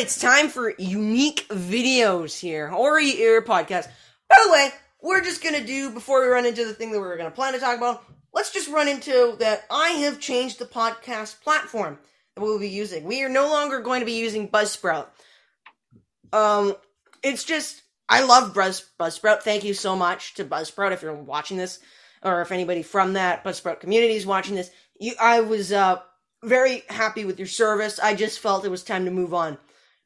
It's time for unique videos here, or your podcast. By the way, we're just gonna do before we run into the thing that we were gonna plan to talk about. Let's just run into that. I have changed the podcast platform that we'll be using. We are no longer going to be using Buzzsprout. Um, it's just I love Buzz Buzzsprout. Thank you so much to Buzzsprout if you're watching this, or if anybody from that Buzzsprout community is watching this. You, I was uh very happy with your service. I just felt it was time to move on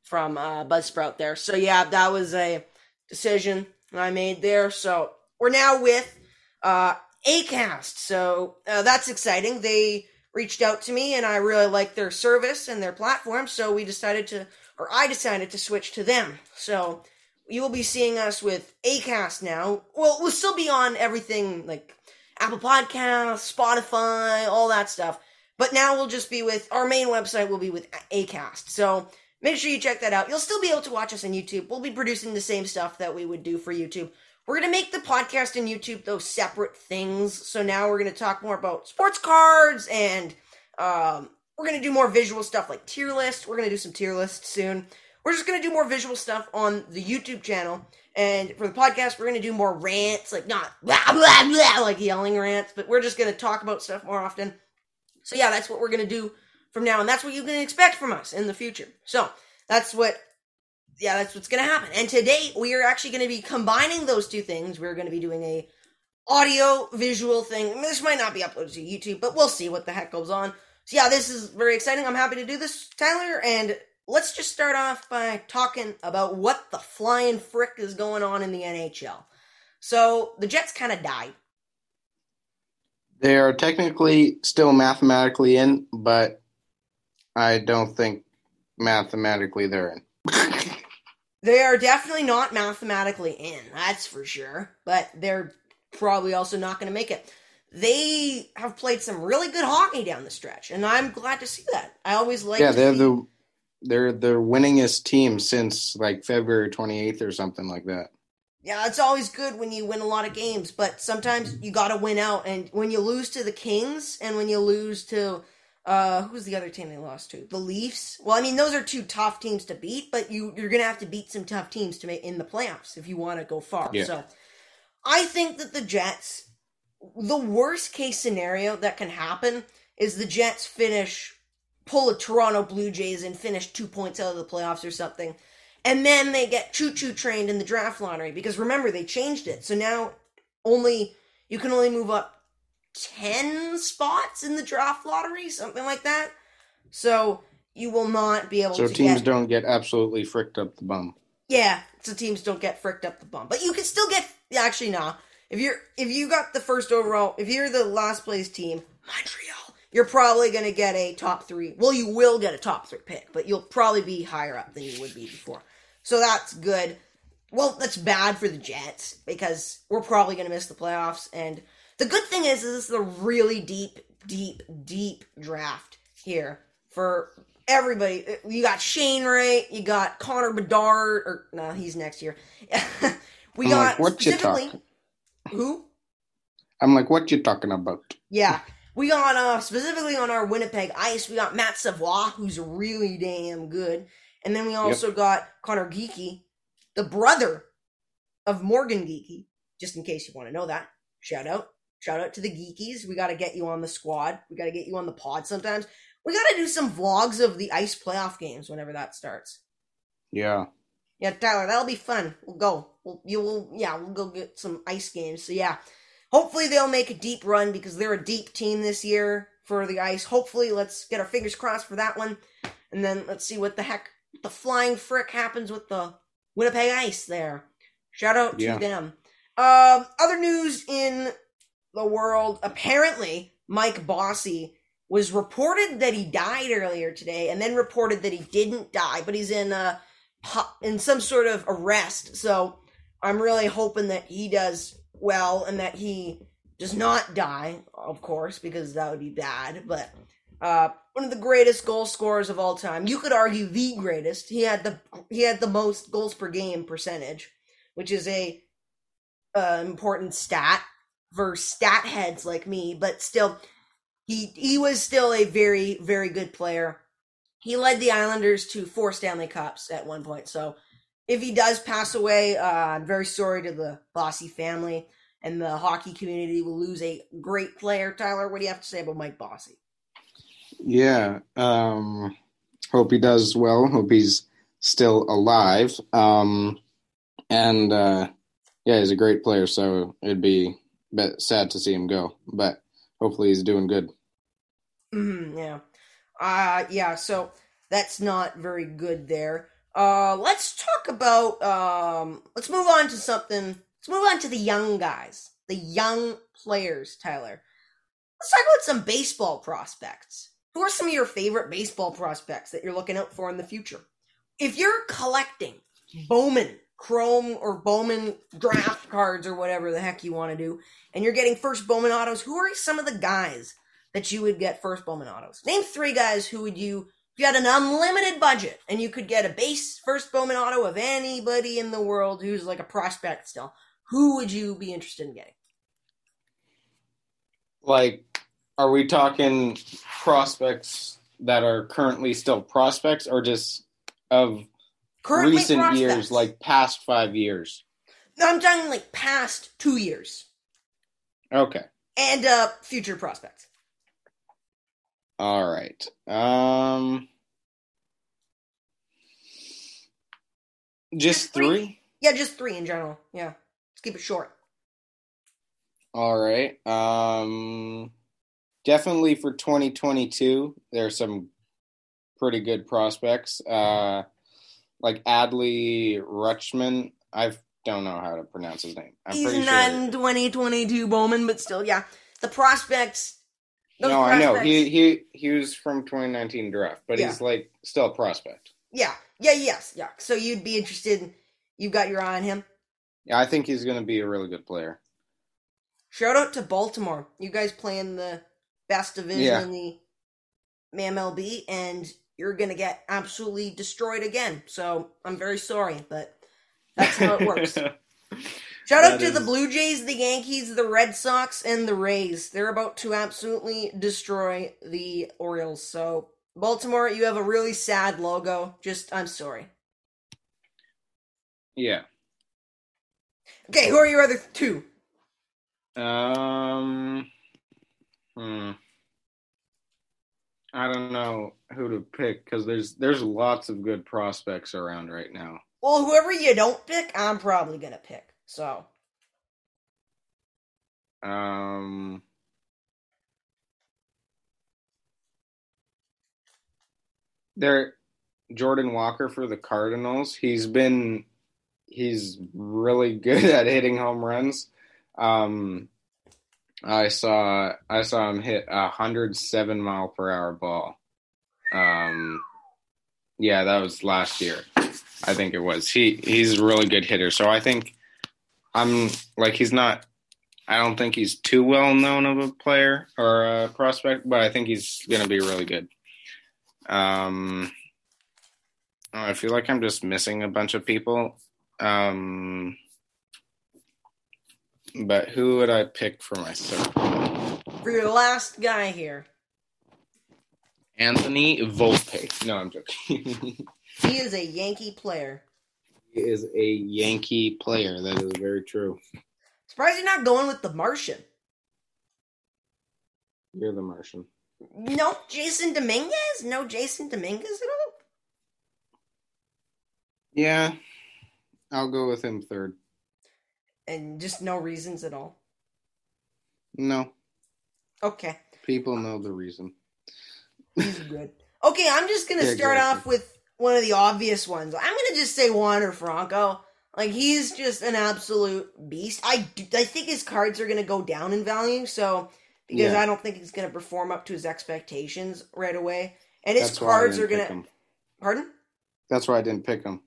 from uh, Buzzsprout there. So yeah, that was a decision I made there. So we're now with uh, Acast. So uh, that's exciting. They reached out to me, and I really like their service and their platform. So we decided to, or I decided to switch to them. So you will be seeing us with Acast now. Well, we'll still be on everything like Apple Podcasts, Spotify, all that stuff. But now we'll just be with our main website will be with Acast. So make sure you check that out. You'll still be able to watch us on YouTube. We'll be producing the same stuff that we would do for YouTube. We're going to make the podcast and YouTube those separate things. So now we're going to talk more about sports cards and um, we're going to do more visual stuff like tier list. We're going to do some tier lists soon. We're just going to do more visual stuff on the YouTube channel. And for the podcast, we're going to do more rants, like not blah, blah, blah, like yelling rants, but we're just going to talk about stuff more often. So yeah, that's what we're gonna do from now, and that's what you can expect from us in the future. So that's what, yeah, that's what's gonna happen. And today we are actually gonna be combining those two things. We're gonna be doing a audio visual thing. This might not be uploaded to YouTube, but we'll see what the heck goes on. So yeah, this is very exciting. I'm happy to do this, Tyler, and let's just start off by talking about what the flying frick is going on in the NHL. So the Jets kind of died. They are technically still mathematically in, but I don't think mathematically they're in. they are definitely not mathematically in, that's for sure. But they're probably also not going to make it. They have played some really good hockey down the stretch, and I'm glad to see that. I always like. Yeah, they're see... the they're the winningest team since like February 28th or something like that yeah, it's always good when you win a lot of games, but sometimes you got to win out. And when you lose to the Kings and when you lose to uh, who's the other team they lost to? The Leafs. Well, I mean, those are two tough teams to beat, but you you're gonna have to beat some tough teams to make in the playoffs if you want to go far. Yeah. So, I think that the Jets, the worst case scenario that can happen is the Jets finish pull a Toronto Blue Jays and finish two points out of the playoffs or something and then they get choo-choo trained in the draft lottery because remember they changed it. So now only you can only move up 10 spots in the draft lottery, something like that. So you will not be able so to So teams get... don't get absolutely fricked up the bum. Yeah, so teams don't get fricked up the bum. But you can still get actually nah. If you're if you got the first overall, if you're the last place team, Montreal, you're probably going to get a top 3. Well, you will get a top 3 pick, but you'll probably be higher up than you would be before. So that's good. Well, that's bad for the Jets because we're probably going to miss the playoffs. And the good thing is, is this is a really deep, deep, deep draft here for everybody. You got Shane Wright, you got Connor Bedard, or no, he's next year. we I'm got like, what specifically who? I'm like, what you talking about? Yeah. We got uh specifically on our Winnipeg Ice, we got Matt Savoie, who's really damn good. And then we also yep. got Connor Geekie, the brother of Morgan Geekie, just in case you want to know that. Shout out. Shout out to the Geekies. We got to get you on the squad. We got to get you on the pod sometimes. We got to do some vlogs of the ice playoff games whenever that starts. Yeah. Yeah, Tyler, that'll be fun. We'll go. We'll, you will, yeah, we'll go get some ice games. So, yeah. Hopefully, they'll make a deep run because they're a deep team this year for the ice. Hopefully, let's get our fingers crossed for that one. And then let's see what the heck the flying frick happens with the Winnipeg Ice there. Shout out to yeah. them. Um, other news in the world. Apparently, Mike Bossy was reported that he died earlier today, and then reported that he didn't die, but he's in a in some sort of arrest. So I'm really hoping that he does well and that he does not die, of course, because that would be bad. But uh, one of the greatest goal scorers of all time. You could argue the greatest. He had the he had the most goals per game percentage, which is a uh, important stat for stat heads like me. But still, he he was still a very very good player. He led the Islanders to four Stanley Cups at one point. So if he does pass away, uh, I'm very sorry to the Bossy family and the hockey community will lose a great player. Tyler, what do you have to say about Mike Bossy? Yeah. Um, hope he does well. Hope he's still alive. Um, and uh, yeah, he's a great player. So it'd be sad to see him go, but hopefully he's doing good. Mm-hmm, yeah. Uh, yeah. So that's not very good there. Uh, let's talk about. Um, let's move on to something. Let's move on to the young guys, the young players. Tyler, let's talk about some baseball prospects. Who are some of your favorite baseball prospects that you're looking out for in the future? If you're collecting Bowman Chrome or Bowman draft cards or whatever the heck you want to do, and you're getting first Bowman autos, who are some of the guys that you would get first Bowman autos? Name three guys who would you if you had an unlimited budget and you could get a base first Bowman auto of anybody in the world who's like a prospect still, who would you be interested in getting? Like, are we talking prospects that are currently still prospects or just of currently recent prospects. years, like past five years? No, I'm talking like past two years. Okay. And uh future prospects. All right. Um Just, three? three? Yeah, just three in general. Yeah. Let's keep it short. All right. Um definitely for 2022, there's some pretty good prospects. Uh like Adley Rutschman. I don't know how to pronounce his name. I'm He's not sure. 2022 Bowman, but still, yeah. The prospects no, prospects. I know he he he was from 2019 draft, but yeah. he's like still a prospect. Yeah, yeah, yes, yeah. So you'd be interested? In, you've got your eye on him. Yeah, I think he's going to be a really good player. Shout out to Baltimore. You guys playing the best division yeah. in the MLB, and you're going to get absolutely destroyed again. So I'm very sorry, but that's how it works. Shout out to is... the Blue Jays, the Yankees, the Red Sox, and the Rays. They're about to absolutely destroy the Orioles. So, Baltimore, you have a really sad logo. Just, I'm sorry. Yeah. Okay, who are your other two? Um, hmm. I don't know who to pick because there's there's lots of good prospects around right now. Well, whoever you don't pick, I'm probably gonna pick. So. Um. There, Jordan Walker for the Cardinals. He's been, he's really good at hitting home runs. Um, I saw I saw him hit a hundred seven mile per hour ball. Um, yeah, that was last year. I think it was. He he's a really good hitter. So I think I'm like he's not. I don't think he's too well known of a player or a prospect, but I think he's going to be really good. Um, I feel like I'm just missing a bunch of people. Um, but who would I pick for my third? For your last guy here. Anthony Volpe. No, I'm joking. he is a Yankee player He is a Yankee player. That is very true. Surprised you're not going with the Martian. You're the Martian. No Jasson Dominguez? No Jasson Dominguez at all? Yeah. I'll go with him third. And just no reasons at all? No. Okay. People know the reason. Good. Okay, I'm just gonna yeah, start exactly. off with one of the obvious ones. I'm gonna just say Wander Franco. Like he's just an absolute beast. I I think his cards are gonna go down in value. So because yeah. I don't think he's gonna perform up to his expectations right away, and his That's cards are gonna. Pardon. That's why I didn't pick him.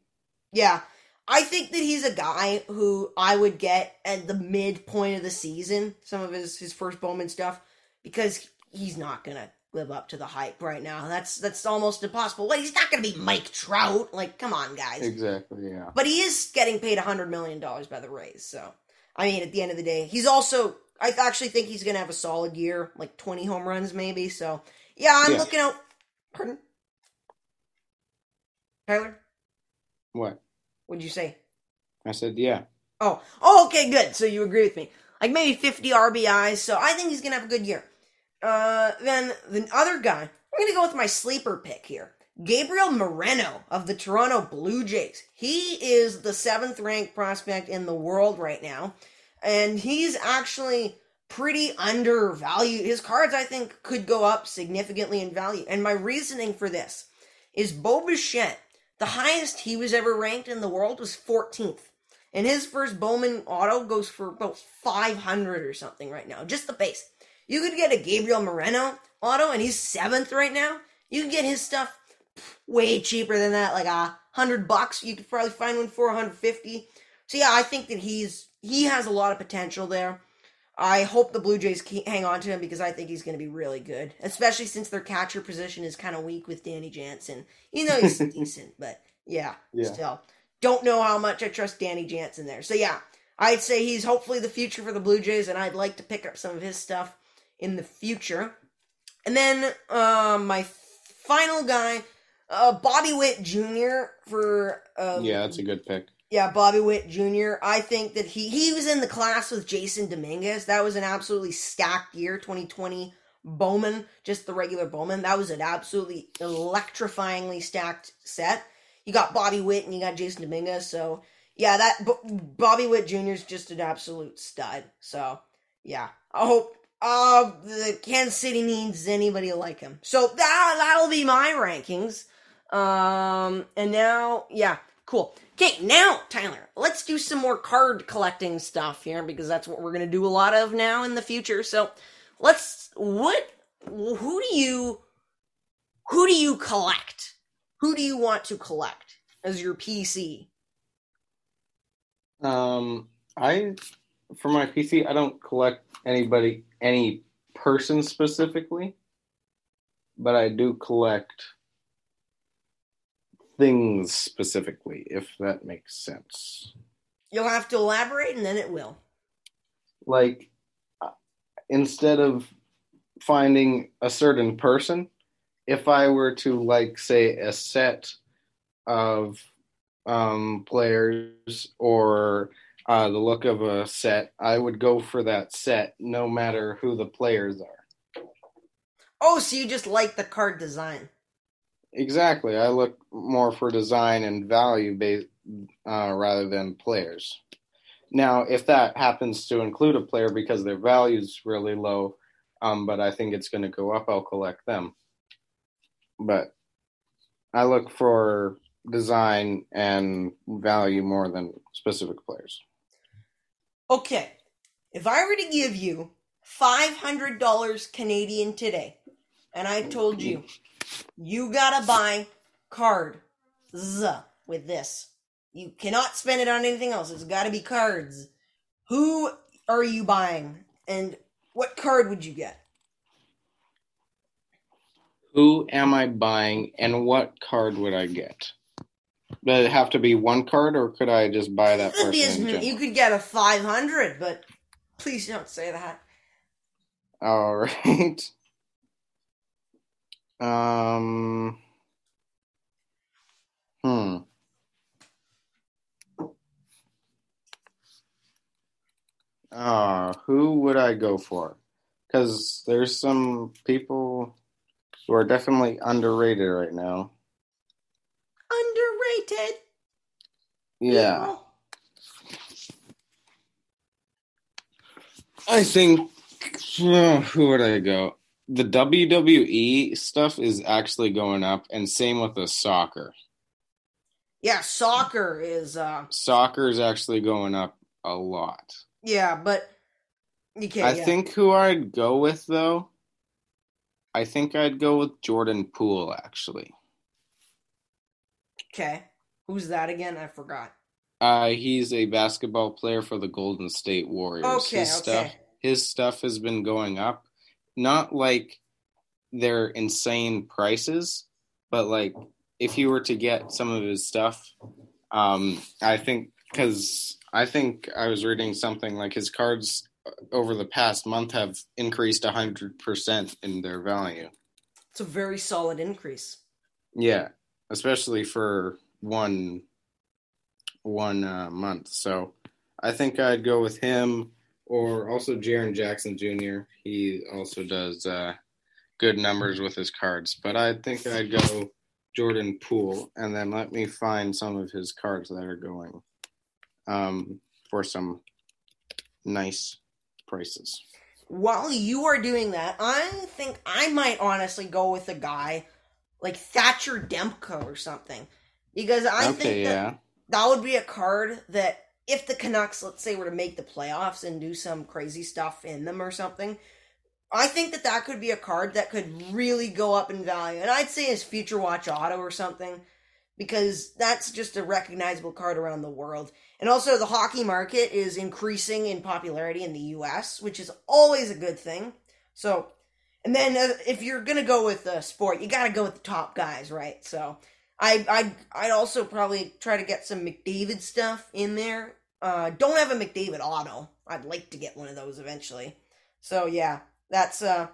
Yeah, I think that he's a guy who I would get at the midpoint of the season, some of his his first Bowman stuff, because he's not gonna live up to the hype right now. That's that's almost impossible. What he's not gonna be Mike Trout. Like, come on, guys. Exactly. Yeah. But he is getting paid hundred million dollars by the Rays. So, I mean, at the end of the day, he's also. I actually think he's gonna have a solid year, like twenty home runs, maybe. So, yeah, I'm Yeah. looking out. Pardon, Tyler. What? What'd you say? I said yeah. Oh, oh, okay, good. So you agree with me? Like maybe 50 RBIs. So I think he's gonna have a good year. Uh, then the other guy, I'm gonna go with my sleeper pick here, Gabriel Moreno of the Toronto Blue Jays. He is the seventh ranked prospect in the world right now, and he's actually pretty undervalued. His cards, I think, could go up significantly in value. And my reasoning for this is Bo Bichette. The highest he was ever ranked in the world was 14th. And his first Bowman auto goes for about 500 or something right now. Just the base. You could get a Gabriel Moreno auto, and he's seventh right now. You can get his stuff way cheaper than that, like a hundred bucks. You could probably find one for 150. So yeah, I think that he's he has a lot of potential there. I hope the Blue Jays hang on to him because I think he's going to be really good, especially since their catcher position is kind of weak with Danny Jansen. You know he's decent, but yeah, Yeah. still don't know how much I trust Danny Jansen there. So yeah, I'd say he's hopefully the future for the Blue Jays, and I'd like to pick up some of his stuff in the future. And then uh, my final guy, uh, Bobby Witt Jr. for uh, Yeah, that's a good pick. Yeah, Bobby Witt Jr. I think that he he was in the class with Jasson Dominguez. That was an absolutely stacked year, 2020 Bowman, just the regular Bowman. That was an absolutely electrifyingly stacked set. You got Bobby Witt and you got Jasson Dominguez. So yeah, that Bobby Witt Jr. is just an absolute stud. So yeah, I hope uh the Kansas City needs anybody like him. So that that'll be my rankings. Um, and now yeah, cool. Okay, now Tyler, let's do some more card collecting stuff here because that's what we're gonna do a lot of now in the future. So let's what who do you who do you collect? Who do you want to collect as your PC? Um, I for my PC, I don't collect anybody, any person specifically, but I do collect things specifically, if that makes sense. You'll have to elaborate and then it will. Like, instead of finding a certain person, if I were to like say a set of um, players or uh, the look of a set, I would go for that set no matter who the players are. Oh, so you just like the card design. Exactly. I look more for design and value based uh, rather than players. Now, if that happens to include a player because their value's really low, um, but I think it's going to go up, I'll collect them. But I look for design and value more than specific players. Okay, if I were to give you $500 Canadian today, and I told you, you gotta buy cards with this. You cannot spend it on anything else. It's gotta be cards. Who are you buying? And what card would you get? Who am I buying and what card would I get? Does it have to be one card or could I just buy that Could be as person you could get a 500, but please don't say that. All right. Um. Hmm. Ah, who would I go for? Because there's some people who are definitely underrated right now. Underrated. Yeah, people. I think. uh, who would I go? The WWE stuff is actually going up, and same with the soccer. Yeah, soccer is uh Soccer is actually going up a lot. yeah, but okay, I yeah. think who I'd go with though, I think I'd go with Jordan Poole actually. Okay. Who's that again? I forgot. Uh, he's a basketball player for the Golden State Warriors. Okay, his stuff, okay. his stuff has been going up. Not like they're insane prices, but like if you were to get some of his stuff, um, I think because I think I was reading something like his cards over the past month have increased hundred percent in their value. It's a very solid increase. Yeah, especially for one one uh, month. So I think I'd go with him or also Jaren Jackson Jr. He also does uh, good numbers with his cards, but I think I'd go Jordan Poole and then let me find some of his cards that are going um, for some nice prices. While you are doing that, I think I might honestly go with a guy like Thatcher Demko or something. Because I okay, think that yeah. that would be a card that if the Canucks, let's say, were to make the playoffs and do some crazy stuff in them or something, I think that that could be a card that could really go up in value. And I'd say his Future Watch Auto or something, because that's just a recognizable card around the world. And also, the hockey market is increasing in popularity in the U.S., which is always a good thing. So, and then uh, if you're gonna go with uh, sport, you gotta go with the top guys, right? So, I I I'd also probably try to get some McDavid stuff in there. Uh, don't have a McDavid auto. I'd like to get one of those eventually. So yeah, that's uh,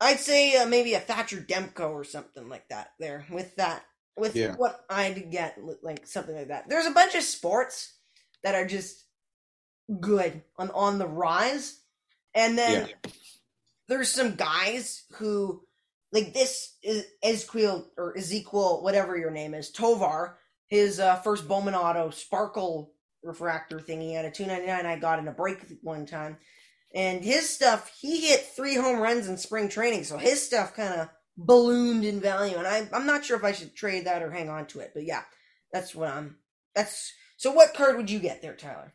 I'd say uh, maybe a Thatcher Demko or something like that. There with that with Yeah. what I'd get like something like that. There's a bunch of sports that are just good on on the rise, and then there's some guys who like this is Ezequiel or Ezekiel, whatever your name is, Tovar. His uh, first Bowman Auto Sparkle refractor thing. He had a 299 I got in a break one time. And his stuff, he hit three home runs in spring training, so his stuff kind of ballooned in value. And I, I'm not sure if I should trade that or hang on to it, but yeah, that's what I'm. That's so. What card would you get there, Tyler?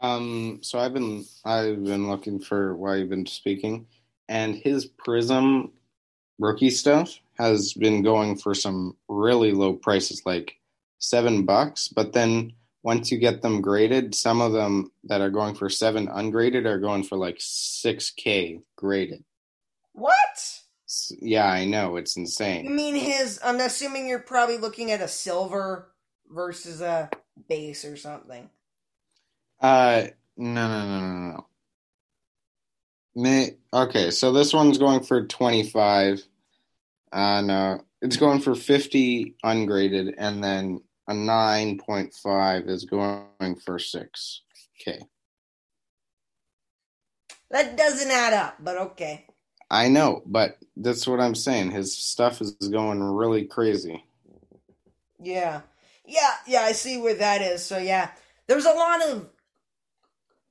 Um, so I've been I've been looking for while you've been speaking, and his Prizm rookie stuff has been going for some really low prices, like seven bucks. But then once you get them graded, some of them that are going for seven ungraded are going for like six k graded. What? Yeah, I know it's insane. You mean his? I'm assuming you're probably looking at a silver versus a base or something. Uh, no, no, no, no, no. May, okay, so this one's going for 25. Uh, it's going for 50 ungraded, and then a 9.5 is going for 6. Okay. That doesn't add up, but okay. I know, but that's what I'm saying. His stuff is going really crazy. Yeah. Yeah, yeah, I see where that is. So yeah. There's a lot of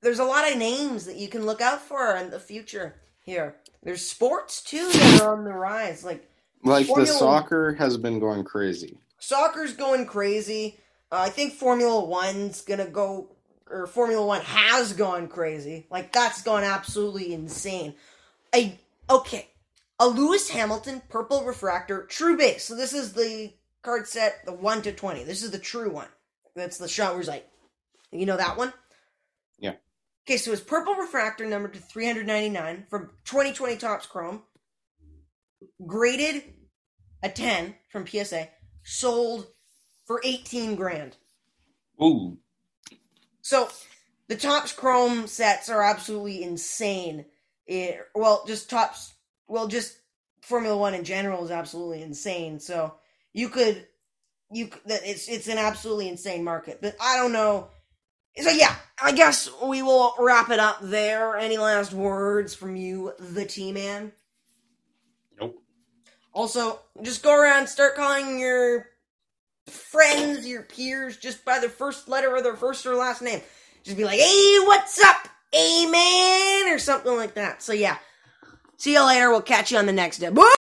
there's a lot of names that you can look out for in the future here. There's sports too that are on the rise. Like Like Formula- the soccer has been going crazy. soccer's going crazy. Uh, I think Formula One's gonna go, or Formula One has gone crazy. Like that's gone absolutely insane. A okay, a Lewis Hamilton purple refractor true base. So this is the card set, the one to twenty. This is the true one. That's the shot where he's like, you know that one. Okay, so his purple refractor number to 399 from 2020 Topps Chrome, graded a 10 from PSA, sold for 18 grand. Ooh. So the Topps Chrome sets are absolutely insane. It, well, just Topps, well, just Formula One in general is absolutely insane. So you could, you that it's it's an absolutely insane market. But I don't know. So yeah, I guess we will wrap it up there. Any last words from you, the T Man? Nope. Also, just go around, start calling your friends, your peers, just by their first letter or their first or last name. Just be like, hey, what's up? A Man?" or something like that. So yeah. See you later. We'll catch you on the next day.